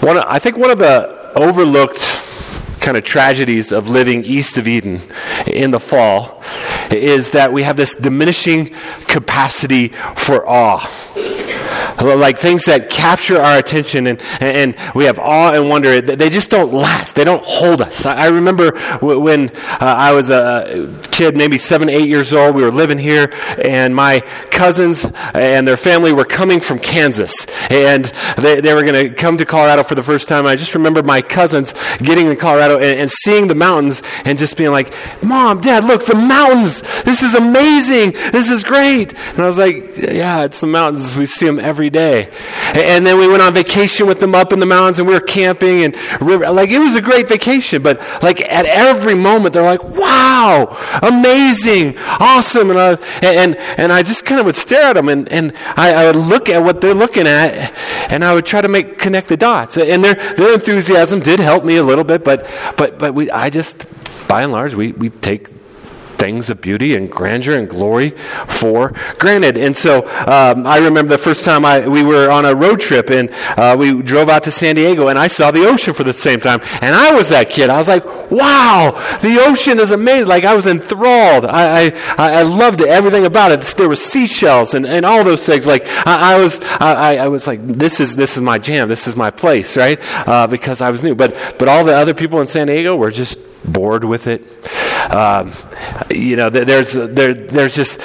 One, I think one of the overlooked kind of tragedies of living east of Eden in the fall is that we have this diminishing capacity for awe like things that capture our attention and, and we have awe and wonder. They just don't last. They don't hold us. I remember when uh, I was a kid, maybe seven, eight years old, we were living here and my cousins and their family were coming from Kansas and they, they were going to come to Colorado for the first time. I just remember my cousins getting in Colorado and, and seeing the mountains and just being like, Mom, Dad, look, the mountains. This is amazing. This is great. And I was like, yeah, it's the mountains. We see them every day. And then we went on vacation with them up in the mountains and we were camping and river. Like it was a great vacation, but like at every moment they're like, wow, amazing, awesome. And I, and, and I just kind of would stare at them and, and I, I would look at what they're looking at and I would try to make, connect the dots. And their, their enthusiasm did help me a little bit, but, but, but we, I just, by and large, we, we take things of beauty and grandeur and glory for granted. And so um, I remember the first time I, we were on a road trip and uh, we drove out to San Diego and I saw the ocean for the same time. And I was that kid. I was like, wow, the ocean is amazing. Like I was enthralled. I, I, I loved it, everything about it. There were seashells and, and all those things. Like I, I was, I, I was like, this is, this is my jam. This is my place, right? Uh, because I was new. But, but all the other people in San Diego were just bored with it. Um, you know, there's there, there's just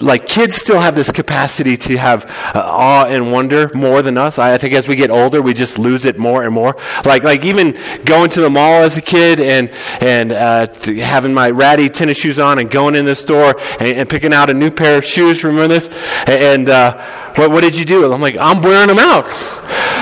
like kids still have this capacity to have uh, awe and wonder more than us. I think as we get older, we just lose it more and more. Like like even going to the mall as a kid and and uh, having my ratty tennis shoes on and going in the store and, and, picking out a new pair of shoes. Remember this? And uh, what what did you do? I'm like I'm wearing them out.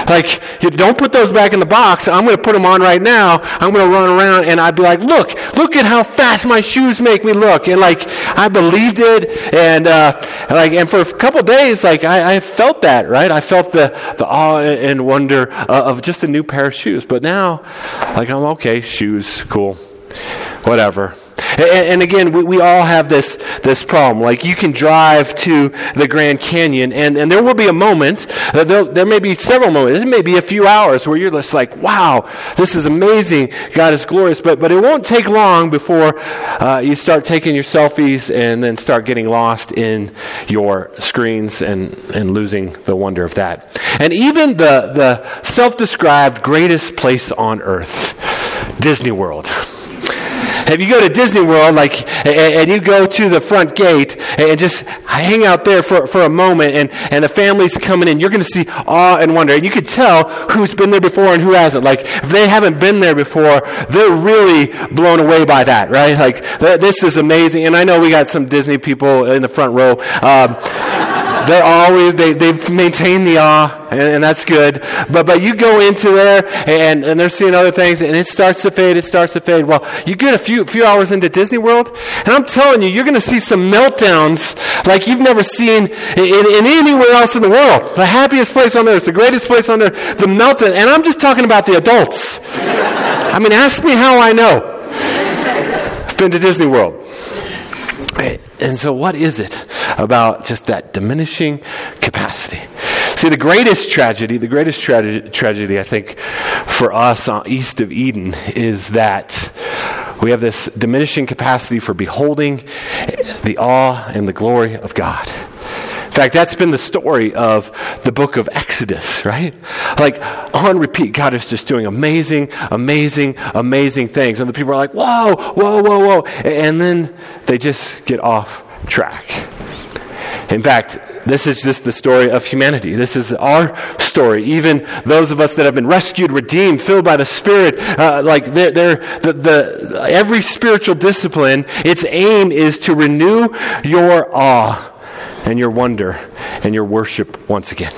Like don't put those back in the box. I'm going to put them on right now. I'm going to run around and I'd be like, look, look at how fast my shoes make me look. And like, I believed it. And, uh, like, and for a couple days, like, I, I, felt that, right? I felt the, the awe and wonder of just a new pair of shoes. But now, like, I'm okay, shoes, cool, whatever. And, and again, we, we, all have this, this problem. Like you can drive to the Grand Canyon and, and there will be a moment, uh, there may be several moments, it may be a few hours where you're just like, wow, this is amazing. God is glorious. But, but it won't take long before uh, you start taking your selfies and then start getting lost in your screens and, and losing the wonder of that. And even the, the self-described greatest place on earth, Disney World. If you go to Disney World, like, and you go to the front gate and just hang out there for, for a moment and, and the family's coming in, you're going to see awe and wonder. And you can tell who's been there before and who hasn't. Like, if they haven't been there before, they're really blown away by that, right? Like, this is amazing. And I know we got some Disney people in the front row. Um, they're always they they've maintained the awe, and, and, that's good. But but you go into there and and they're seeing other things, and it starts to fade. It starts to fade. Well, you get a few few hours into Disney World, and I'm telling you, you're going to see some meltdowns like you've never seen in, in anywhere else in the world. The happiest place on earth, the greatest place on earth, the meltdown. And I'm just talking about the adults. I mean, ask me how I know. I've been to Disney World. And so, what is it about just that diminishing capacity? See, the greatest tragedy, the greatest tra- tragedy, I think, for us uh, east of Eden is that we have this diminishing capacity for beholding the awe and the glory of God. In fact, that's been the story of the book of Exodus, right? Like, on repeat, God is just doing amazing, amazing, amazing things. And the people are like, whoa, whoa, whoa, whoa. And then they just get off track. In fact, this is just the story of humanity. This is our story. Even those of us that have been rescued, redeemed, filled by the Spirit, uh, like they're, they're, the, the, every spiritual discipline, its aim is to renew your awe and your wonder and your worship once again.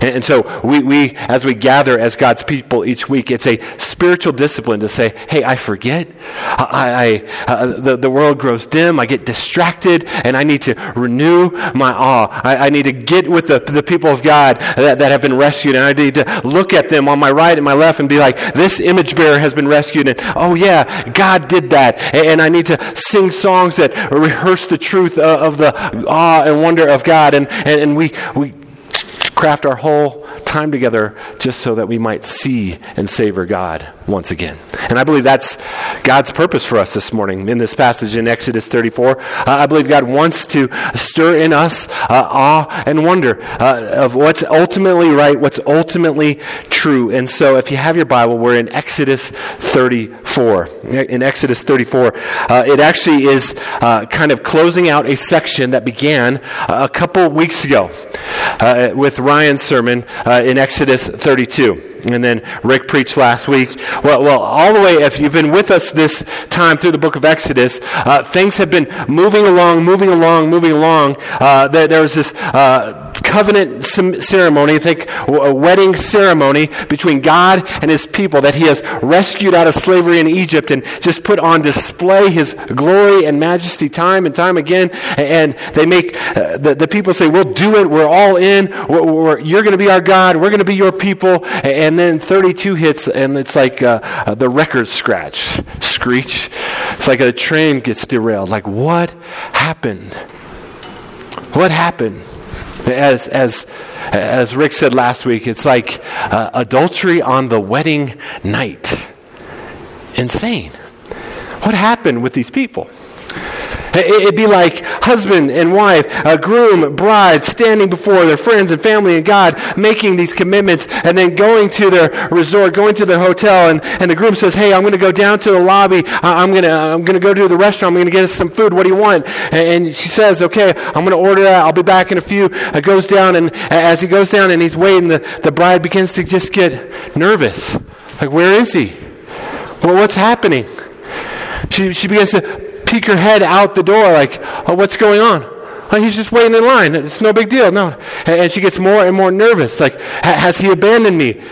And, so we, we, as we gather as God's people each week, it's a spiritual discipline to say, hey, I forget. I, I uh, the, the world grows dim. I get distracted and I need to renew my awe. I, I need to get with the, the people of God that, that have been rescued and I need to look at them on my right and my left and be like, this image bearer has been rescued and oh yeah, God did that. And, and I need to sing songs that rehearse the truth of, of the awe and wonder of God. And, and, and we, we craft our whole time together just so that we might see and savor God once again. And I believe that's God's purpose for us this morning in this passage in Exodus 34. Uh, I believe God wants to stir in us uh, awe and wonder uh, of what's ultimately right, what's ultimately true. And so if you have your Bible, we're in Exodus 34. In Exodus 34, uh, it actually is uh, kind of closing out a section that began a couple weeks ago uh, with Ryan's sermon in Exodus 32 and then Rick preached last week. Well, well, all the way, if you've been with us this time through the book of Exodus, uh, things have been moving along, moving along, moving along. Uh, there, there, was this uh, covenant ceremony, think a wedding ceremony between God and his people that he has rescued out of slavery in Egypt and just put on display his glory and majesty time and time again. And they make, uh, the, the people say, we'll do it. We're all in. We're, we're, you're going to be our God. We're going to be your people. And and then 32 hits, and it's like uh, uh, the record scratch, screech. It's like a train gets derailed. Like, what happened? What happened? As, as, as Rick said last week, it's like uh, adultery on the wedding night. Insane. What happened with these people? It'd be like husband and wife, a groom, bride, standing before their friends and family and God, making these commitments, and then going to their resort, going to their hotel, and, and the groom says, "Hey, I'm going to go down to the lobby. I'm going to I'm going to go to the restaurant. I'm going to get us some food. What do you want?" And she says, "Okay, I'm going to order that. I'll be back in a few." It goes down, and as he goes down and he's waiting, the, the bride begins to just get nervous. Like, where is he? Well, what's happening? She, she begins to peek her head out the door like, oh, what's going on? Oh, he's just waiting in line. It's no big deal. No. And she gets more and more nervous. Like, has he abandoned me?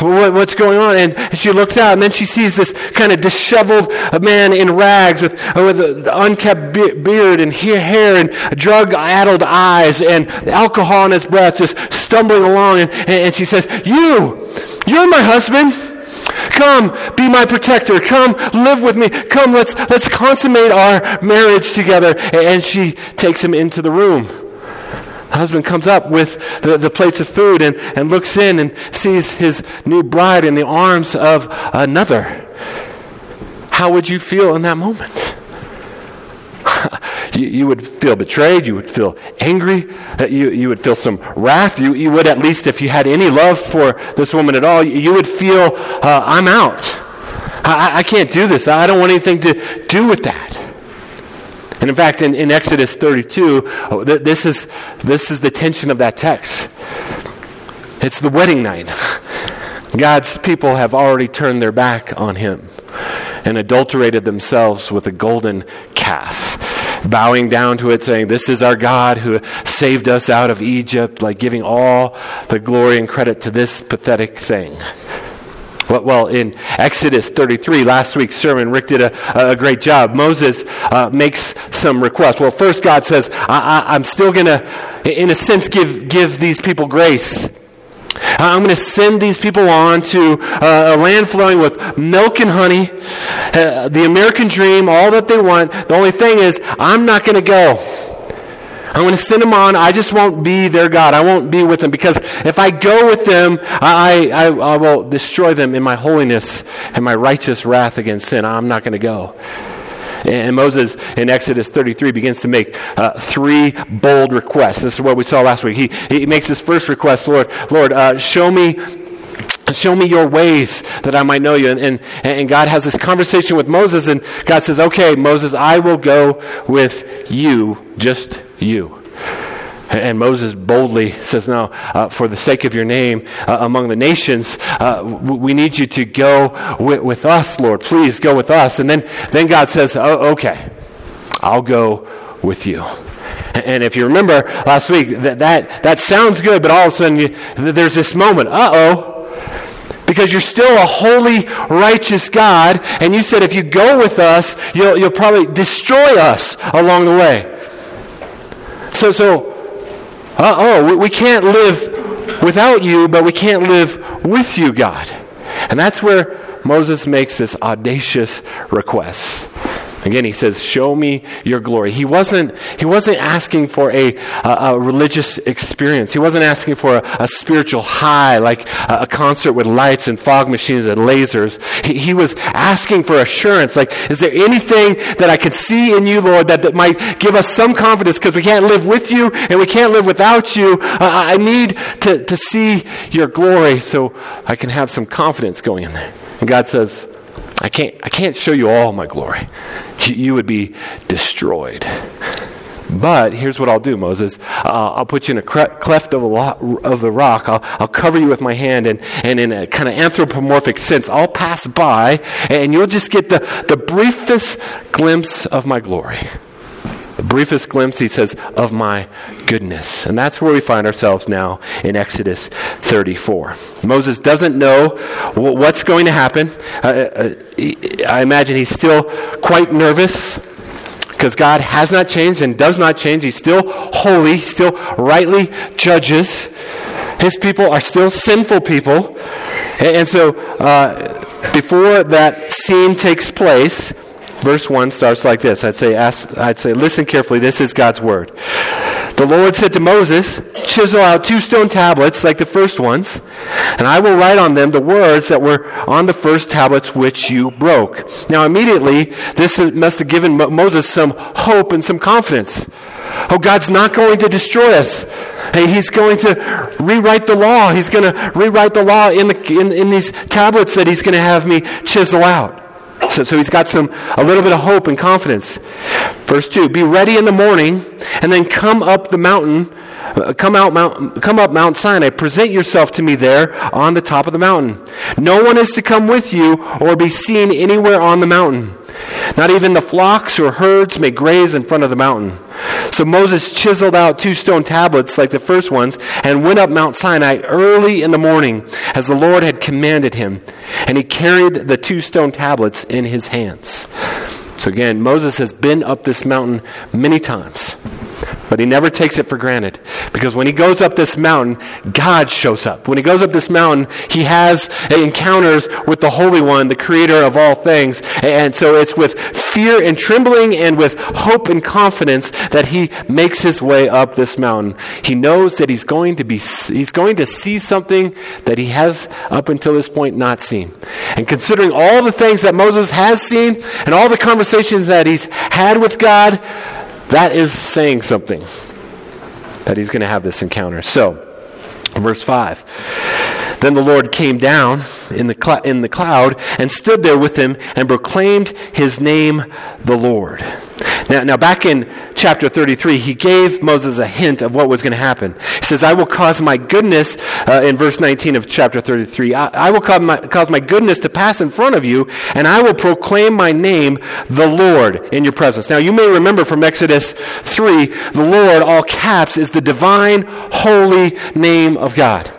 What's going on? And she looks out, and then she sees this kind of disheveled man in rags with, with an unkept beard and hair and drug-addled eyes and alcohol in his breath, just stumbling along. And, and she says, "You, you're my husband." Come, be my protector. Come, live with me. Come, let's, let's consummate our marriage together. And she takes him into the room. The husband comes up with the, the plates of food and, and looks in and sees his new bride in the arms of another. How would you feel in that moment? you, you, would feel betrayed. You would feel angry. Uh, you, you would feel some wrath. You, you would, at least, if you had any love for this woman at all, you would feel, uh, I'm out. I, I can't do this. I don't want anything to do with that. And in fact, in, in Exodus 32, uh, this is, this is the tension of that text. It's the wedding night. God's people have already turned their back on him and adulterated themselves with a golden calf bowing down to it, saying, This is our God who saved us out of Egypt, like giving all the glory and credit to this pathetic thing. Well, in Exodus 33, last week's sermon, Rick did a, a great job. Moses uh, makes some requests. Well, first, God says, I, am still going to, in a sense, give, give these people grace. I'm going to send these people on to uh, a land flowing with milk and honey, uh, the American dream, all that they want. The only thing is, I'm not going to go. I'm going to send them on. I just won't be their God. I won't be with them because if I go with them, I, I, I will destroy them in my holiness and my righteous wrath against sin. I'm not going to go. And Moses in Exodus 33 begins to make uh, three bold requests. This is what we saw last week. He, he makes his first request, Lord, Lord, uh, show me Show me your ways that I might know you. And, and, and, God has this conversation with Moses, and God says, Okay, Moses, I will go with you, just you. And Moses boldly says, No, uh, for the sake of your name uh, among the nations, uh, we need you to go with, with, us, Lord. Please go with us. And then, then God says, oh, Okay, I'll go with you. And if you remember last week, that, that, that sounds good, but all of a sudden you, there's this moment, uh oh. Because you're still a holy, righteous God, and you said if you go with us, you'll, you'll probably destroy us along the way. So, so uh oh, we can't live without you, but we can't live with you, God. And that's where Moses makes this audacious request. Again, he says, "Show me your glory." He wasn't he wasn't asking for a, a, a religious experience. He wasn't asking for a, a spiritual high, like a, concert with lights and fog machines and lasers. He, he, was asking for assurance, like, "Is there anything that I can see in you, Lord, that, that might give us some confidence? Because we can't live with you and we can't live without you. Uh, I need to to see your glory, so I can have some confidence going in there." And God says, I can't, I can't show you all my glory. You would be destroyed. But here's what I'll do, Moses. Uh, I'll put you in a cleft of, a of the rock. I'll, I'll, cover you with my hand, and, and in a kind of anthropomorphic sense, I'll pass by, and you'll just get the, the briefest glimpse of my glory the briefest glimpse, he says, of my goodness. And that's where we find ourselves now in Exodus 34. Moses doesn't know what's going to happen. Uh, uh, I imagine he's still quite nervous because God has not changed and does not change. He's still holy, He still rightly judges. His people are still sinful people. And so, uh, before that scene takes place, verse 1 starts like this. I'd say, ask, I'd say, listen carefully. This is God's word. The Lord said to Moses, Chisel out two stone tablets like the first ones, and I will write on them the words that were on the first tablets which you broke. Now, immediately, this must have given Moses some hope and some confidence. Oh, God's not going to destroy us. Hey, he's going to rewrite the law. He's going to rewrite the law in, the, in, in these tablets that he's going to have me chisel out. So, so he's got some, a little bit of hope and confidence. Verse 2 Be ready in the morning, and then come up the mountain. Uh, come out Mount, come up Mount Sinai. Present yourself to me there on the top of the mountain. No one is to come with you or be seen anywhere on the mountain. Not even the flocks or herds may graze in front of the mountain. So Moses chiseled out two stone tablets like the first ones and went up Mount Sinai early in the morning as the Lord had commanded him. And he carried the two stone tablets in his hands. So again, Moses has been up this mountain many times. But he never takes it for granted. Because when he goes up this mountain, God shows up. When he goes up this mountain, he has uh, encounters with the Holy One, the creator of all things. And so it's with fear and trembling and with hope and confidence that he makes his way up this mountain. He knows that he's going to be, he's going to see something that he has up until this point not seen. And considering all the things that Moses has seen and all the conversations that he's had with God, that is saying something that he's going to have this encounter. So, verse 5. Then the Lord came down in the, cl- in the cloud and stood there with him and proclaimed his name, the Lord. Now, now, back in chapter 33, he gave Moses a hint of what was going to happen. He says, I will cause my goodness, uh, in verse 19 of chapter 33, I, I will cause my, cause my goodness to pass in front of you, and I will proclaim my name, the Lord, in your presence. Now, you may remember from Exodus 3, the Lord, all caps, is the divine, holy name of God.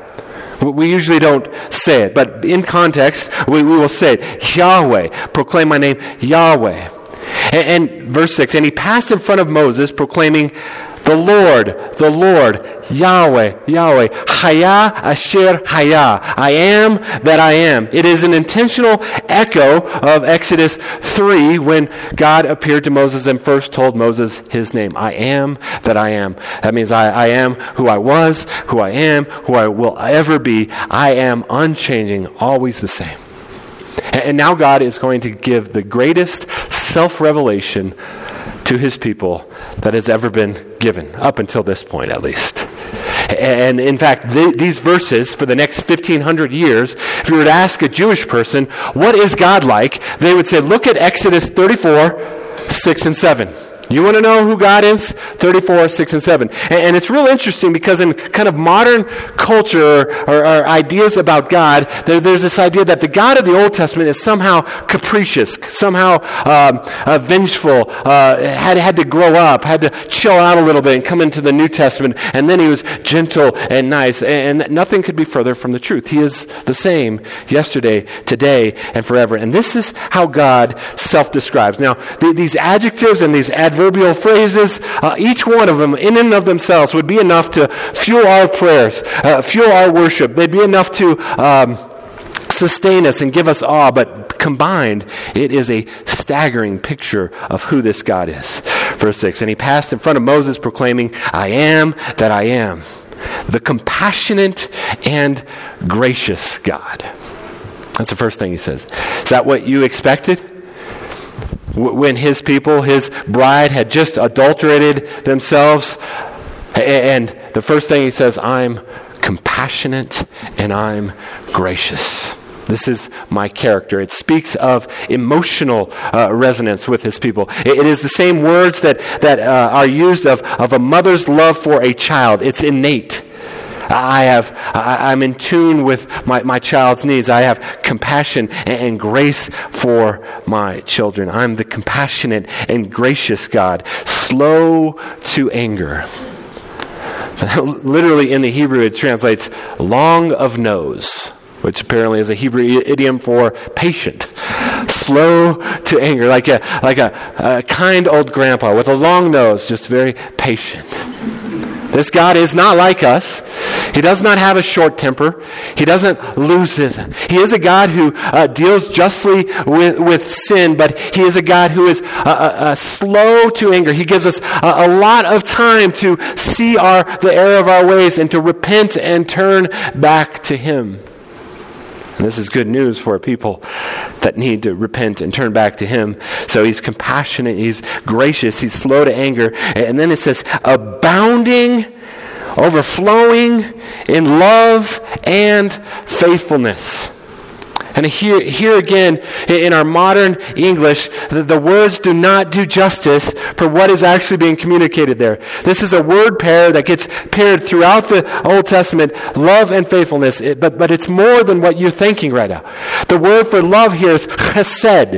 We usually don't say it, but in context, we, we will say it. Yahweh. Proclaim my name, Yahweh. And, and verse 6 And he passed in front of Moses, proclaiming, the Lord, the Lord, Yahweh, Yahweh, Haya Asher Haya. I am that I am. It is an intentional echo of Exodus 3 when God appeared to Moses and first told Moses his name. I am that I am. That means I, I am who I was, who I am, who I will ever be. I am unchanging, always the same. And now God is going to give the greatest self revelation to his people that has ever been given, up until this point at least. And in fact, th- these verses for the next 1500 years, if you were to ask a Jewish person, what is God like? They would say, look at Exodus 34, 6 and 7. You want to know who God is? 34, 6, and 7. And, and it's real interesting because in kind of modern culture or, or ideas about God, there, there's this idea that the God of the Old Testament is somehow capricious, somehow um, uh, vengeful, uh, had, had to grow up, had to chill out a little bit and come into the New Testament, and then he was gentle and nice. And, and nothing could be further from the truth. He is the same yesterday, today, and forever. And this is how God self describes. Now, the, these adjectives and these adverbs adverbial phrases, uh, each one of them in and of themselves would be enough to fuel our prayers, uh, fuel our worship. They'd be enough to um, sustain us and give us awe, but combined, it is a staggering picture of who this God is. Verse 6 And he passed in front of Moses, proclaiming, I am that I am, the compassionate and gracious God. That's the first thing he says. Is that what you expected? When his people, his bride, had just adulterated themselves, and the first thing he says, I'm compassionate and I'm gracious. This is my character. It speaks of emotional uh, resonance with his people. it, it is the same words that, that uh, are used of, of a mother's love for a child. It's innate. I have, I, am in tune with my, my child's needs. I have compassion and, and grace for my children. I'm the compassionate and gracious God, slow to anger. Literally in the Hebrew, it translates long of nose which apparently is a Hebrew idiom for patient, slow to anger, like a like a, a, kind old grandpa with a long nose, just very patient. This God is not like us. He does not have a short temper. He doesn't lose it. He is a God who uh, deals justly with, with sin, but He is a God who is uh, uh, uh slow to anger. He gives us a, a, lot of time to see our, the error of our ways and to repent and turn back to Him. And this is good news for people that need to repent and turn back to Him. So He's compassionate, He's gracious, He's slow to anger. And then it says, abounding, overflowing in love and faithfulness. And here, here again, in our modern English, the, the, words do not do justice for what is actually being communicated there. This is a word pair that gets paired throughout the Old Testament, love and faithfulness. It, but, but it's more than what you're thinking right now. The word for love here is chesed.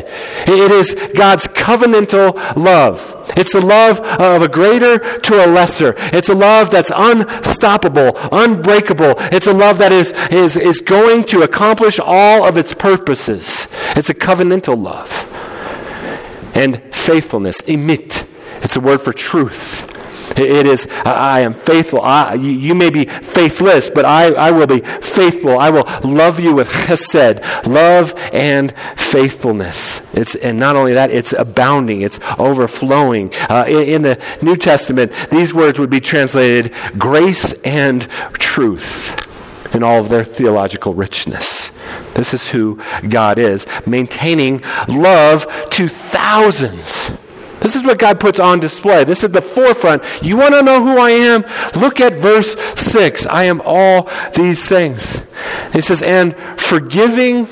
It is God's covenantal love. It's the love of a greater to a lesser. It's a love that's unstoppable, unbreakable. It's a love that is, is, is going to accomplish all of its purposes. It's a covenantal love. And faithfulness, emet. It's a word for truth. It is, I am faithful. I, you, you, may be faithless, but I, I will be faithful. I will love you with chesed, love and faithfulness. It's, and not only that, it's abounding, it's overflowing. Uh, in, in the New Testament, these words would be translated grace and truth in all of their theological richness. This is who God is, maintaining love to thousands this is what God puts on display. This is the forefront. You want to know who I am? Look at verse 6. I am all these things. He says, and forgiving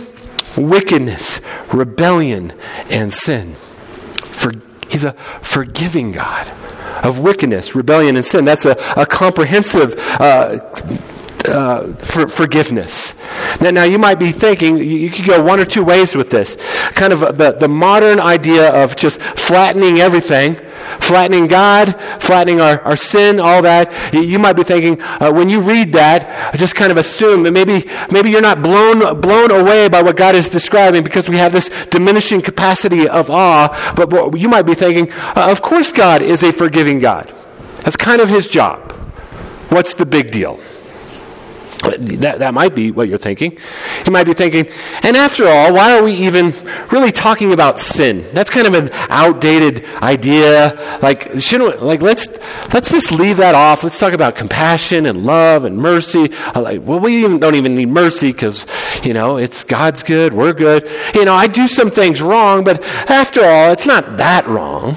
wickedness, rebellion, and sin. For, he's a forgiving God of wickedness, rebellion, and sin. That's a, a comprehensive uh, uh, for forgiveness. Now, now, you might be thinking, you could go one or two ways with this. Kind of the, the modern idea of just flattening everything, flattening God, flattening our, our sin, all that. You, you might be thinking, uh, when you read that, just kind of assume that maybe, maybe you're not blown, blown away by what God is describing because we have this diminishing capacity of awe. But, but you might be thinking, uh, of course God is a forgiving God. That's kind of his job. What's the big deal? That, that might be what you're thinking. You might be thinking, and after all, why are we even really talking about sin? That's kind of an outdated idea. Like, shouldn't we, like let's let's just leave that off. Let's talk about compassion and love and mercy. Like, well, we even, don't even need mercy because you know it's God's good, we're good. You know, I do some things wrong, but after all, it's not that wrong.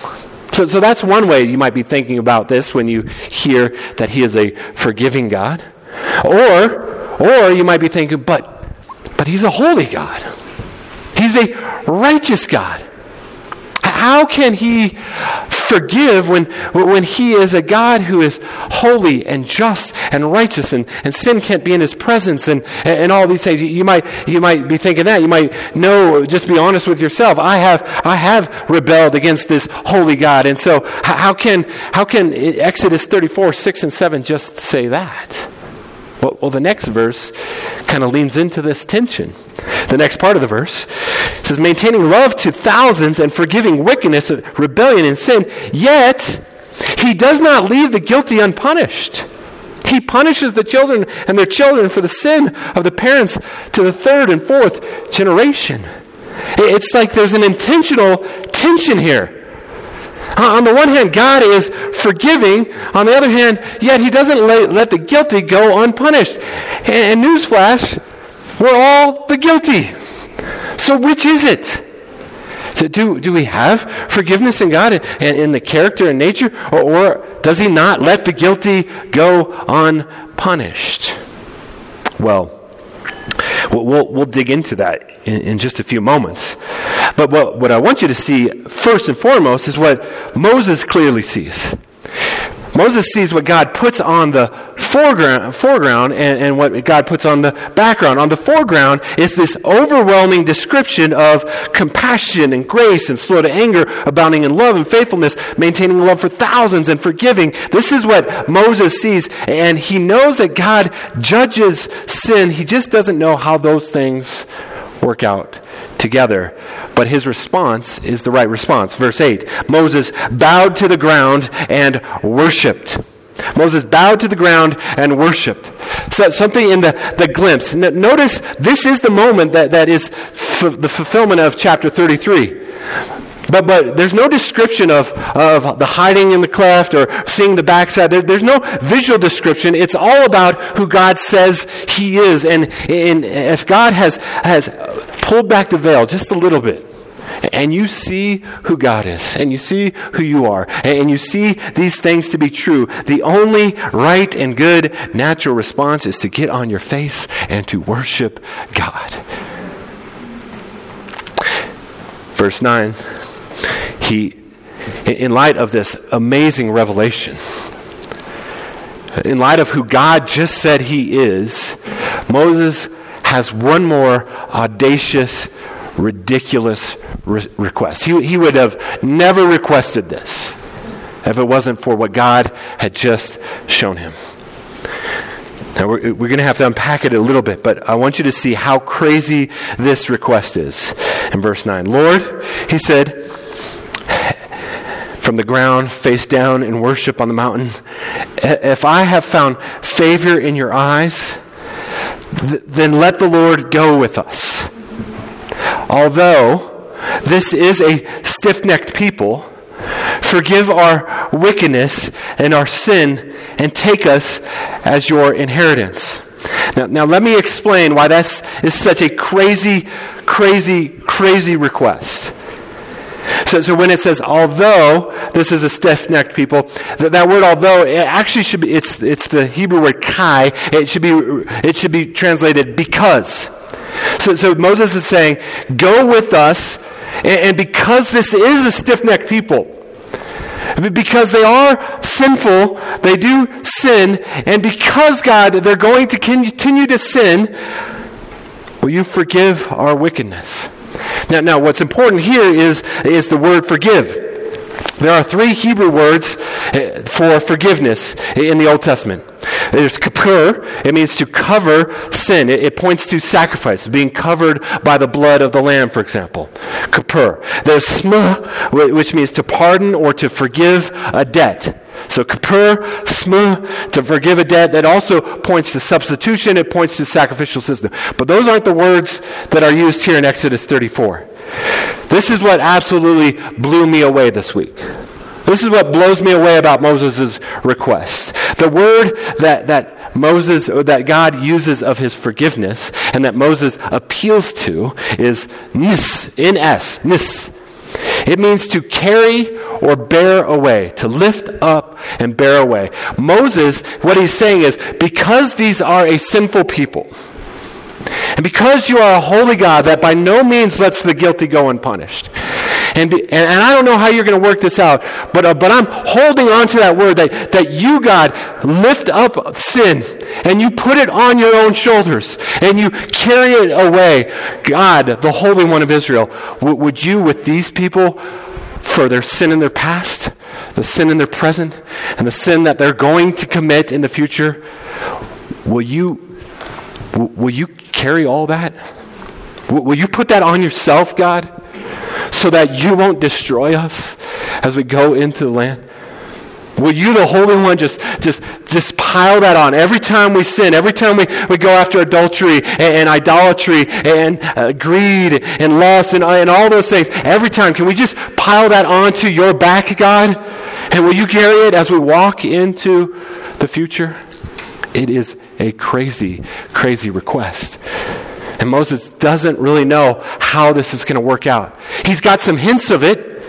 So, so that's one way you might be thinking about this when you hear that He is a forgiving God. Or, or you might be thinking, but, but he's a holy God. He's a righteous God. How can he forgive when, when he is a God who is holy and just and righteous and, and sin can't be in his presence and, and all these things? You might, you might be thinking that. You might know, just be honest with yourself. I have, I have rebelled against this holy God. And so how can, how can Exodus 34, 6 and 7 just say that? Well, well, the next verse kind of leans into this tension. The next part of the verse says, maintaining love to thousands and forgiving wickedness, rebellion, and sin, yet he does not leave the guilty unpunished. He punishes the children and their children for the sin of the parents to the third and fourth generation. It's like there's an intentional tension here. Uh, on the one hand, God is forgiving. On the other hand, yet He doesn't let, the guilty go unpunished. And, newsflash, we're all the guilty. So which is it? Do, do we have forgiveness in God and in the character and nature? Or, or does He not let the guilty go unpunished? Well, We'll, we'll, dig into that in, in, just a few moments. But what, what I want you to see first and foremost is what Moses clearly sees. Moses sees what God puts on the foreground, foreground and, and, what God puts on the background. On the foreground is this overwhelming description of compassion and grace and slow to anger, abounding in love and faithfulness, maintaining love for thousands and forgiving. This is what Moses sees, and he knows that God judges sin. He just doesn't know how those things work out together. But his response is the right response. Verse 8 Moses bowed to the ground and worshiped. Moses bowed to the ground and worshiped. So something in the, the glimpse. Notice this is the moment that, that is f- the fulfillment of chapter 33. But, but there's no description of, of the hiding in the cleft or seeing the backside. There, there's no visual description. It's all about who God says He is. And, and if God has, has pulled back the veil just a little bit, and you see who God is, and you see who you are, and you see these things to be true, the only right and good natural response is to get on your face and to worship God. Verse 9 he, in light of this amazing revelation, in light of who God just said he is, Moses has one more audacious, ridiculous re- request. He, he would have never requested this if it wasn't for what God had just shown him. Now, we're, we're going to have to unpack it a little bit, but I want you to see how crazy this request is. In verse 9, Lord, he said, from the ground, face down in worship on the mountain. If I have found favor in your eyes, th- then let the Lord go with us. Although this is a stiff necked people, forgive our wickedness and our sin and take us as your inheritance. Now, now let me explain why this is such a crazy, crazy, crazy request. So, so when it says although, this is a stiff-necked people, that, that word although, it actually should be, it's, it's the Hebrew word kai. It should be, it should be translated because. So, so Moses is saying, go with us, and, and because this is a stiff-necked people, because they are sinful, they do sin, and because God, they're going to continue to sin, will you forgive our wickedness? Now, now what's important here is, is the word forgive. There are three Hebrew words eh, for forgiveness in the Old Testament. There's kapur, it means to cover sin. It, points to sacrifice, being covered by the blood of the lamb, for example. Kapur. There's sma, which means to pardon or to forgive a debt. So kapur, sma, to forgive a debt. That also points to substitution. It points to sacrificial system. But those aren't the words that are used here in Exodus 34. This is what absolutely blew me away this week. This is what blows me away about Moses' request. The word that, that Moses, that God uses of his forgiveness and that Moses appeals to is nis, N-S, nis. It means to carry or bear away, to lift up and bear away. Moses, what he's saying is, because these are a sinful people, and because you are a holy God that by no means lets the guilty go unpunished. And, and, and I don't know how you're going to work this out, but, uh, but I'm holding on to that word that, that you, God, lift up sin and you put it on your own shoulders and you carry it away. God, the Holy One of Israel, w- would you, with these people, for their sin in their past, the sin in their present, and the sin that they're going to commit in the future, will you will you carry all that? Will you put that on yourself, God, so that you won't destroy us as we go into the land? Will you, the Holy One, just, just, just pile that on every time we sin, every time we, we go after adultery and, and idolatry and uh, greed and lust and, and all those things? Every time, can we just pile that onto your back, God? And will you carry it as we walk into the future? It is a crazy, crazy request. And Moses doesn't really know how this is going to work out. He's got some hints of it.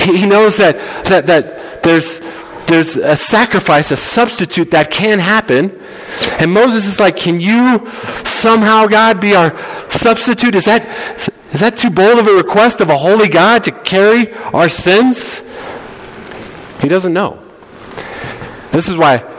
He knows that, that, that there's, there's a sacrifice, a substitute that can happen. And Moses is like, Can you somehow, God, be our substitute? Is that, is that too bold of a request of a holy God to carry our sins? He doesn't know. This is why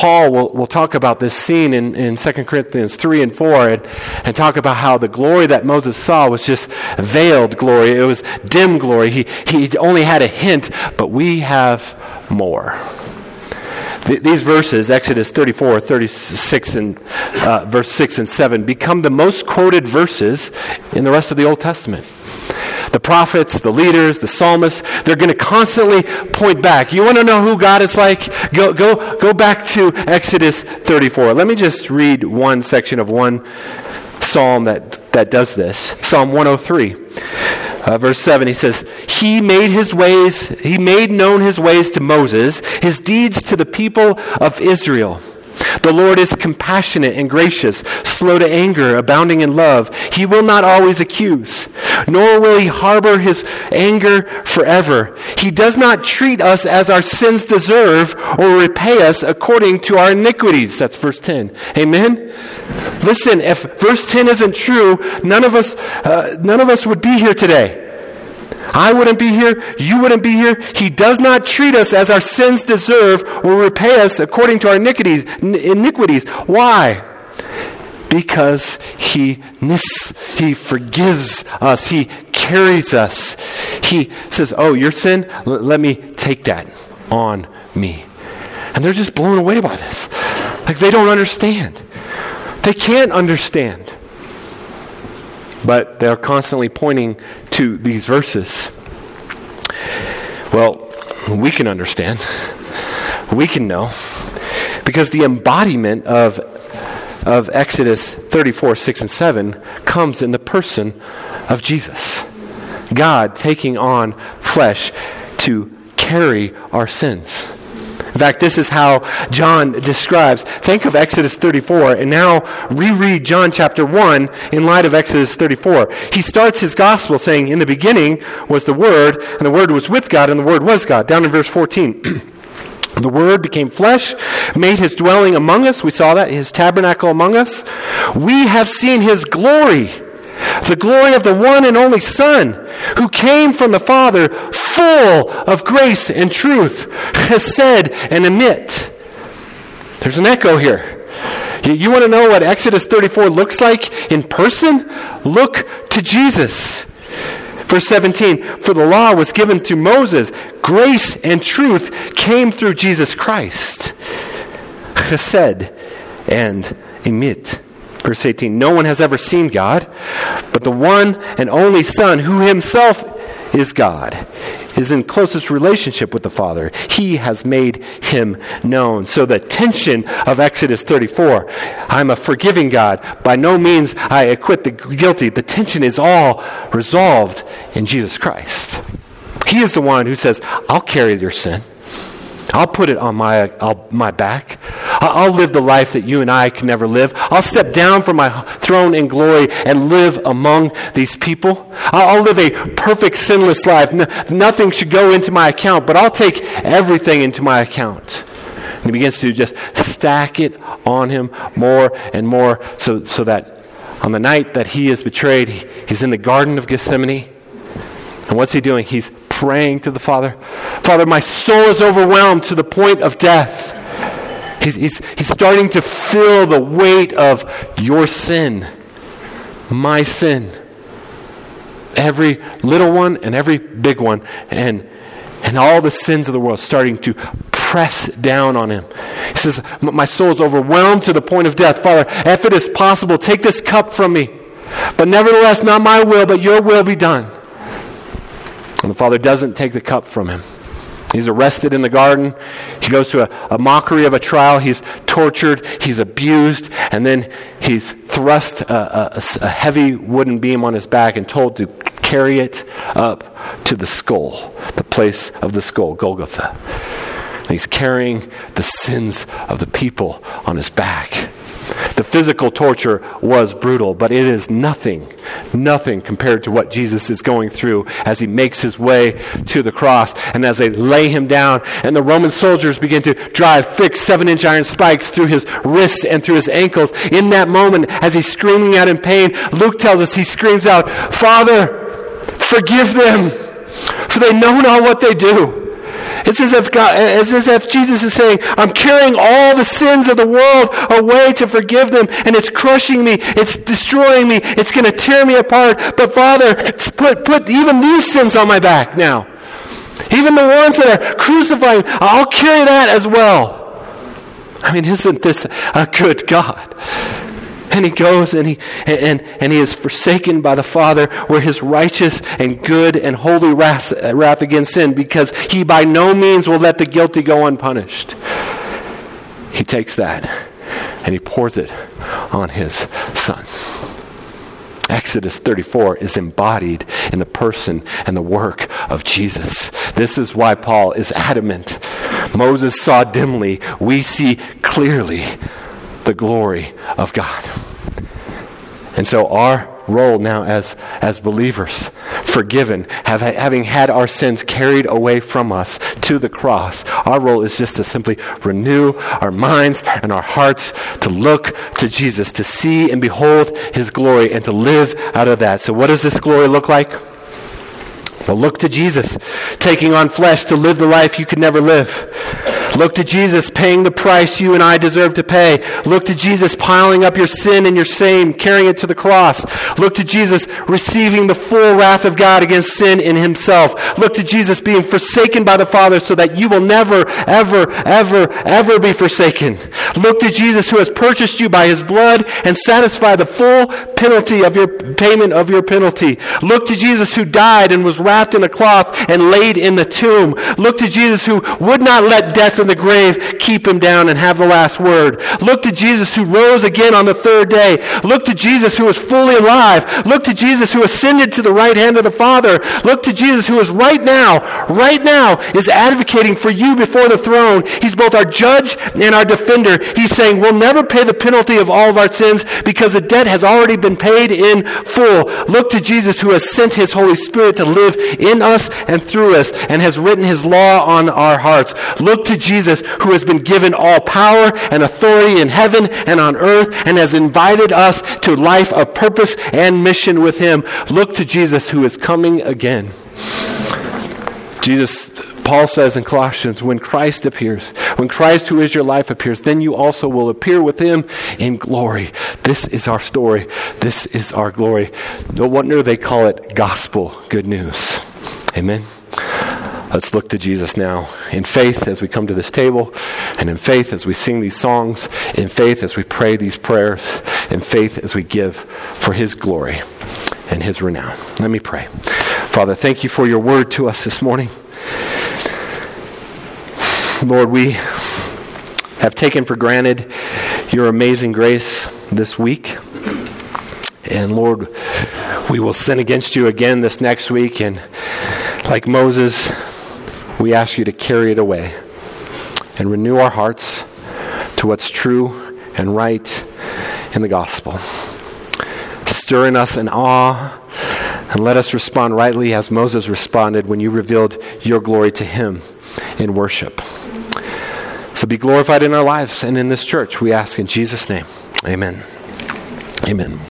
Paul will, will talk about this scene in, in 2 Corinthians 3 and 4 and, and talk about how the glory that Moses saw was just veiled glory. It was dim glory. He, he only had a hint, but we have more. these verses, Exodus 34, 36, and uh, verse 6 and 7, become the most quoted verses in the rest of the Old Testament. The prophets, the leaders, the psalmists, they're going to constantly point back. You want to know who God is like? Go, go, go back to Exodus 34. Let me just read one section of one psalm that, that does this. Psalm 103. Uh, verse 7 he says he made his ways he made known his ways to moses his deeds to the people of israel the Lord is compassionate and gracious, slow to anger, abounding in love. He will not always accuse, nor will he harbor his anger forever. He does not treat us as our sins deserve or repay us according to our iniquities. That's verse 10. Amen? Listen, if verse 10 isn't true, none of us, uh, none of us would be here today. I wouldn't be here. You wouldn't be here. He does not treat us as our sins deserve or repay us according to our iniquities. Why? Because he he forgives us. He carries us. He says, "Oh, your sin. L- let me take that on me." And they're just blown away by this. Like they don't understand. They can't understand. But they're constantly pointing to these verses? Well, we can understand. We can know. Because the embodiment of, of Exodus 34, 6, and 7 comes in the person of Jesus. God taking on flesh to carry our sins. In fact, this is how John describes. Think of Exodus 34 and now reread John chapter 1 in light of Exodus 34. He starts his gospel saying, In the beginning was the Word, and the Word was with God, and the Word was God. Down in verse 14. The Word became flesh, made his dwelling among us. We saw that, his tabernacle among us. We have seen his glory the glory of the one and only Son, who came from the Father, full of grace and truth, chesed and emet. There's an echo here. You, you want to know what Exodus 34 looks like in person? Look to Jesus. Verse 17, for the law was given to Moses. Grace and truth came through Jesus Christ. Chesed and emet. Verse 18 No one has ever seen God, but the one and only Son, who himself is God, is in closest relationship with the Father. He has made him known. So the tension of Exodus 34, I'm a forgiving God. By no means I acquit the guilty. The tension is all resolved in Jesus Christ. He is the one who says, I'll carry your sin. I'll put it on my, I'll, my back. I'll live the life that you and I can never live. I'll step down from my throne in glory and live among these people. I'll live a perfect, sinless life. nothing should go into my account, but I'll take everything into my account. And he begins to just stack it on him more and more so, so that on the night that he is betrayed, he's in the Garden of Gethsemane. And what's he doing? He's praying to the Father. Father, my soul is overwhelmed to the point of death. He's, he's, he's starting to feel the weight of your sin, my sin. Every little one and every big one, and, and all the sins of the world starting to press down on him. He says, My soul is overwhelmed to the point of death. Father, if it is possible, take this cup from me. But nevertheless, not my will, but your will be done. And the Father doesn't take the cup from him. He's arrested in the garden. He goes to a, a, mockery of a trial. He's tortured. He's abused. And then he's thrust a, a, a, heavy wooden beam on his back and told to carry it up to the skull, the place of the skull, Golgotha. And he's carrying the sins of the people on his back. The physical torture was brutal, but it is nothing, nothing compared to what Jesus is going through as he makes his way to the cross and as they lay him down and the Roman soldiers begin to drive thick seven inch iron spikes through his wrists and through his ankles. In that moment, as he's screaming out in pain, Luke tells us he screams out, Father, forgive them, for they know not what they do. It's as if God, it's as if Jesus is saying, I'm carrying all the sins of the world away to forgive them, and it's crushing me, it's destroying me, it's going to tear me apart. But Father, put, put even these sins on my back now. Even the ones that are crucifying, I'll carry that as well. I mean, isn't this a good God? And he goes and he, and, and he is forsaken by the Father where his righteous and good and holy wrath, wrath against sin because he by no means will let the guilty go unpunished. He takes that and he pours it on his son. Exodus 34 is embodied in the person and the work of Jesus. This is why Paul is adamant. Moses saw dimly, we see clearly the glory of God. And so our role now as, as believers, forgiven, have, having had our sins carried away from us to the cross, our role is just to simply renew our minds and our hearts to look to Jesus, to see and behold his glory, and to live out of that. So, what does this glory look like? Well, look to Jesus, taking on flesh to live the life you could never live. Look to Jesus paying the price you and I deserve to pay. Look to Jesus piling up your sin and your shame, carrying it to the cross. Look to Jesus receiving the full wrath of God against sin in himself. Look to Jesus being forsaken by the Father so that you will never, ever, ever, ever be forsaken. Look to Jesus who has purchased you by his blood and satisfied the full penalty of your payment of your penalty. Look to Jesus who died and was wrapped in a cloth and laid in the tomb. Look to Jesus who would not let death in the grave keep him down and have the last word. Look to Jesus who rose again on the third day. Look to Jesus who is fully alive. Look to Jesus who ascended to the right hand of the Father. Look to Jesus who is right now, right now, is advocating for you before the throne. He's both our judge and our defender. He's saying we'll never pay the penalty of all of our sins because the debt has already been paid in full. Look to Jesus who has sent his Holy Spirit to live in us and through us and has written his law on our hearts. Look to Jesus who has been given all power and authority in heaven and on earth and has invited us to life of purpose and mission with him. Look to Jesus who is coming again. Jesus Paul says in Colossians, when Christ appears, when Christ, who is your life, appears, then you also will appear with him in glory. This is our story. This is our glory. No wonder they call it gospel good news. Amen. Let's look to Jesus now in faith as we come to this table, and in faith as we sing these songs, in faith as we pray these prayers, in faith as we give for His glory and His renown. Let me pray. Father, thank you for your word to us this morning. Lord, we have taken for granted your amazing grace this week. And Lord, we will sin against you again this next week. And like Moses, we ask you to carry it away and renew our hearts to what's true and right in the gospel. Stir in us an awe and let us respond rightly as Moses responded when you revealed your glory to him in worship. So be glorified in our lives and in this church, we ask in Jesus' name. Amen. Amen.